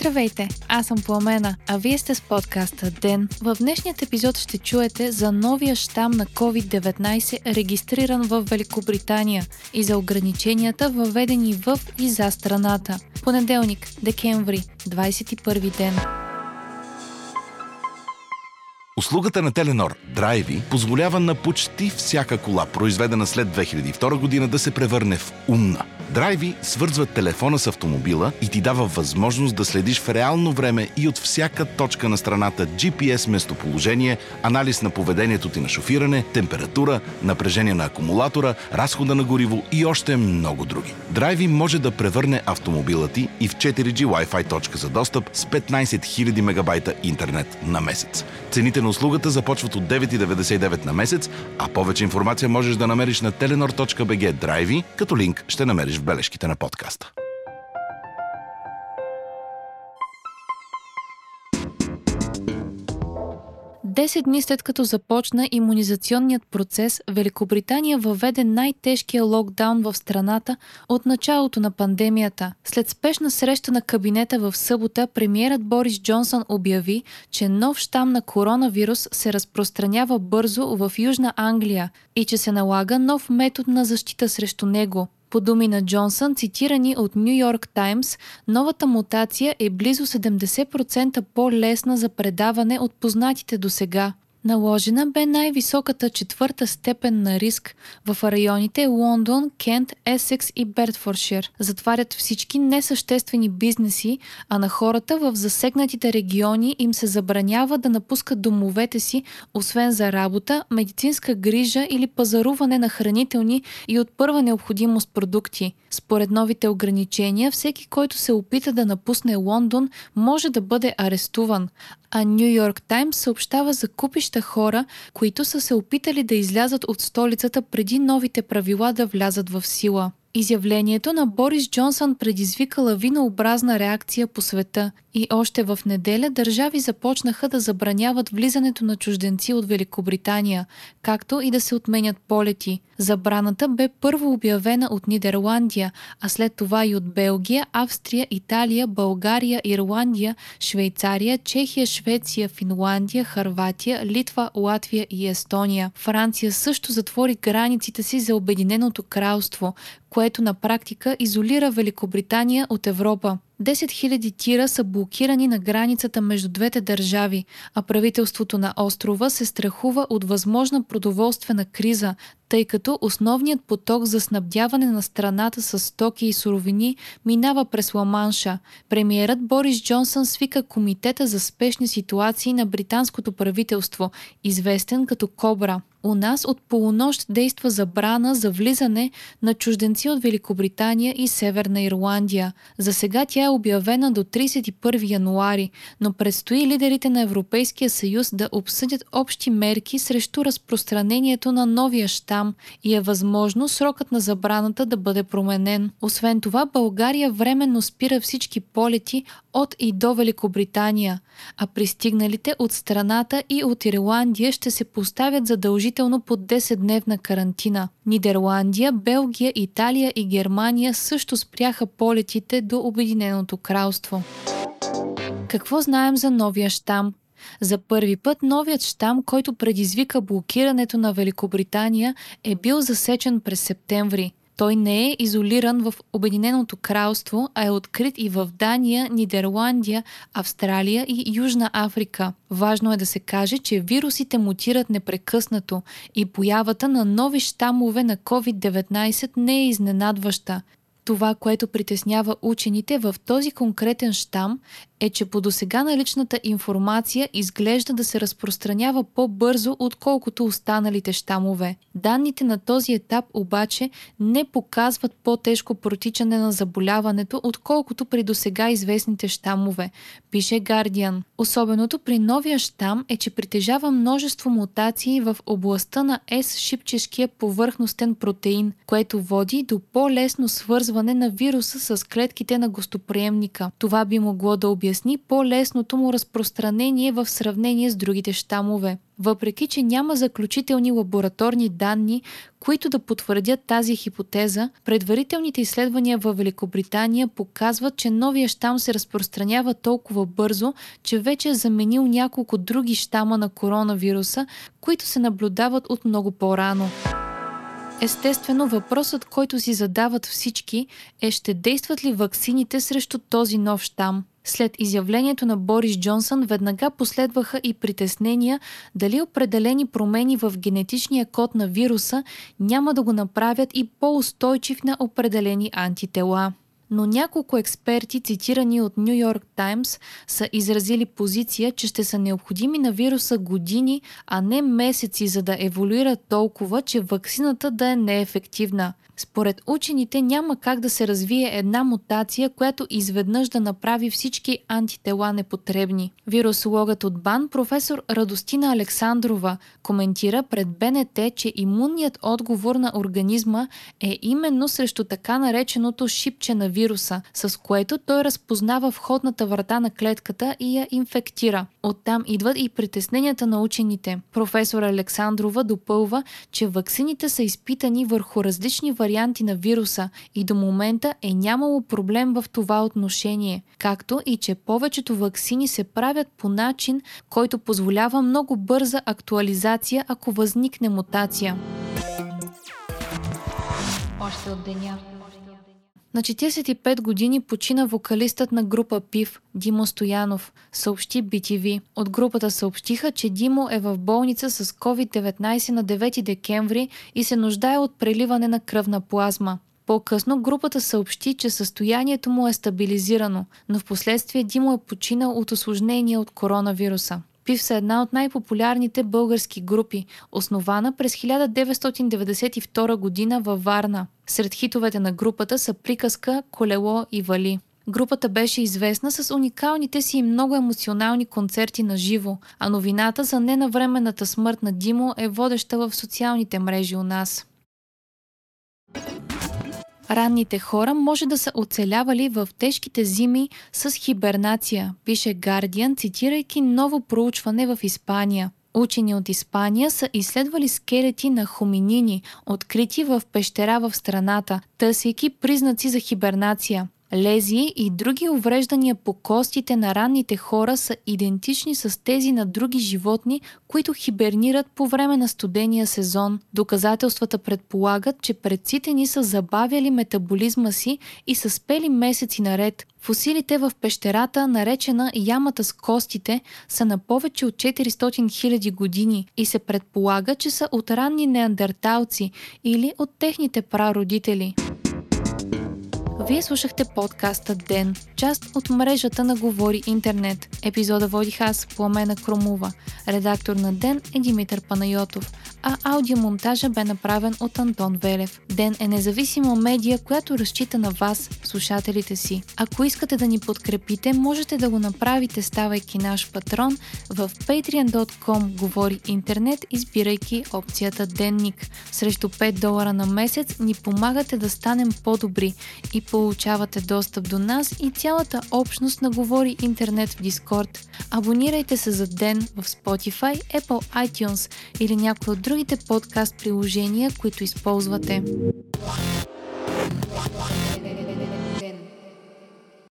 Здравейте, аз съм Пламена, а вие сте с подкаста ДЕН. В днешният епизод ще чуете за новия щам на COVID-19, регистриран в Великобритания и за ограниченията въведени в и за страната. Понеделник, декември, 21 ден. Услугата на Теленор Драйви позволява на почти всяка кола, произведена след 2002 година, да се превърне в умна – Драйви свързва телефона с автомобила и ти дава възможност да следиш в реално време и от всяка точка на страната GPS местоположение, анализ на поведението ти на шофиране, температура, напрежение на акумулатора, разхода на гориво и още много други. Драйви може да превърне автомобила ти и в 4G Wi-Fi точка за достъп с 15 000 мегабайта интернет на месец. Цените на услугата започват от 9,99 на месец, а повече информация можеш да намериш на telenor.bg Драйви, като линк ще намериш в бележките на подкаста. 10 дни след като започна иммунизационният процес, Великобритания въведе най-тежкия локдаун в страната от началото на пандемията. След спешна среща на кабинета в събота, премиерът Борис Джонсън обяви, че нов щам на коронавирус се разпространява бързо в Южна Англия и че се налага нов метод на защита срещу него – по думи на Джонсън, цитирани от Нью Йорк Таймс, новата мутация е близо 70% по-лесна за предаване от познатите до сега. Наложена бе най-високата четвърта степен на риск в районите Лондон, Кент, Есекс и Бертфоршир. Затварят всички несъществени бизнеси, а на хората в засегнатите региони им се забранява да напускат домовете си, освен за работа, медицинска грижа или пазаруване на хранителни и от първа необходимост продукти. Според новите ограничения, всеки, който се опита да напусне Лондон, може да бъде арестуван, а Нью Йорк Таймс съобщава за купища хора, които са се опитали да излязат от столицата преди новите правила да влязат в сила. Изявлението на Борис Джонсън предизвика лавинообразна реакция по света и още в неделя държави започнаха да забраняват влизането на чужденци от Великобритания, както и да се отменят полети. Забраната бе първо обявена от Нидерландия, а след това и от Белгия, Австрия, Италия, България, Ирландия, Швейцария, Чехия, Швеция, Финландия, Харватия, Литва, Латвия и Естония. Франция също затвори границите си за Обединеното кралство, което на практика изолира Великобритания от Европа. 10 000 тира са блокирани на границата между двете държави, а правителството на острова се страхува от възможна продоволствена криза, тъй като основният поток за снабдяване на страната с стоки и суровини минава през Ламанша. Премиерът Борис Джонсън свика Комитета за спешни ситуации на британското правителство, известен като Кобра. У нас от полунощ действа забрана за влизане на чужденци от Великобритания и Северна Ирландия. За сега тя е обявена до 31 януари, но предстои лидерите на Европейския съюз да обсъдят общи мерки срещу разпространението на новия щам и е възможно срокът на забраната да бъде променен. Освен това, България временно спира всички полети от и до Великобритания, а пристигналите от страната и от Ирландия ще се поставят задължително под 10-дневна карантина. Нидерландия, Белгия, Италия и Германия също спряха полетите до Обединеното кралство. Какво знаем за новия щам? За първи път новият щам, който предизвика блокирането на Великобритания, е бил засечен през септември. Той не е изолиран в Обединеното кралство, а е открит и в Дания, Нидерландия, Австралия и Южна Африка. Важно е да се каже, че вирусите мутират непрекъснато и появата на нови щамове на COVID-19 не е изненадваща. Това, което притеснява учените в този конкретен щам е, че по досега наличната информация изглежда да се разпространява по-бързо, отколкото останалите щамове. Данните на този етап обаче не показват по-тежко протичане на заболяването, отколкото при досега известните щамове, пише Guardian. Особеното при новия щам е, че притежава множество мутации в областта на S-шипчешкия повърхностен протеин, което води до по-лесно свързване на вируса с клетките на гостоприемника. Това би могло да обяви обясни по-лесното му разпространение в сравнение с другите щамове. Въпреки, че няма заключителни лабораторни данни, които да потвърдят тази хипотеза, предварителните изследвания в Великобритания показват, че новия щам се разпространява толкова бързо, че вече е заменил няколко други щама на коронавируса, които се наблюдават от много по-рано. Естествено, въпросът, който си задават всички е ще действат ли ваксините срещу този нов щам? След изявлението на Борис Джонсън веднага последваха и притеснения дали определени промени в генетичния код на вируса няма да го направят и по-устойчив на определени антитела но няколко експерти, цитирани от Нью Йорк Таймс, са изразили позиция, че ще са необходими на вируса години, а не месеци, за да еволюира толкова, че вакцината да е неефективна. Според учените няма как да се развие една мутация, която изведнъж да направи всички антитела непотребни. Вирусологът от БАН, професор Радостина Александрова, коментира пред БНТ, че имунният отговор на организма е именно срещу така нареченото шипче на вируса, с което той разпознава входната врата на клетката и я инфектира. Оттам идват и притесненията на учените. Професор Александрова допълва, че ваксините са изпитани върху различни варианти варианти на вируса и до момента е нямало проблем в това отношение, както и че повечето вакцини се правят по начин, който позволява много бърза актуализация, ако възникне мутация. Още от деня. На 45 години почина вокалистът на група ПИВ Димо Стоянов, съобщи BTV. От групата съобщиха, че Димо е в болница с COVID-19 на 9 декември и се нуждае от преливане на кръвна плазма. По-късно групата съобщи, че състоянието му е стабилизирано, но в последствие Димо е починал от осложнения от коронавируса. Пив са една от най-популярните български групи, основана през 1992 година във Варна. Сред хитовете на групата са приказка, колело и вали. Групата беше известна с уникалните си и много емоционални концерти на живо, а новината за ненавременната смърт на Димо е водеща в социалните мрежи у нас. Ранните хора може да са оцелявали в тежките зими с хибернация, пише Guardian, цитирайки ново проучване в Испания. Учени от Испания са изследвали скелети на хоминини, открити в пещера в страната, търсейки признаци за хибернация. Лезии и други увреждания по костите на ранните хора са идентични с тези на други животни, които хибернират по време на студения сезон. Доказателствата предполагат, че предците ни са забавяли метаболизма си и са спели месеци наред. Фусилите в пещерата, наречена ямата с костите, са на повече от 400 000 години и се предполага, че са от ранни неандерталци или от техните прародители. Вие слушахте подкаста Ден, част от мрежата на Говори Интернет. Епизода водих аз, Пламена Кромова. Редактор на Ден е Димитър Панайотов, а аудиомонтажа бе направен от Антон Велев. Ден е независима медия, която разчита на вас, слушателите си. Ако искате да ни подкрепите, можете да го направите, ставайки наш патрон в patreon.com Говори Интернет, избирайки опцията Денник. Срещу 5 долара на месец ни помагате да станем по-добри и получавате достъп до нас и цялата общност на Говори Интернет в Discord. Абонирайте се за ден в Spotify, Apple iTunes или някои от другите подкаст приложения, които използвате.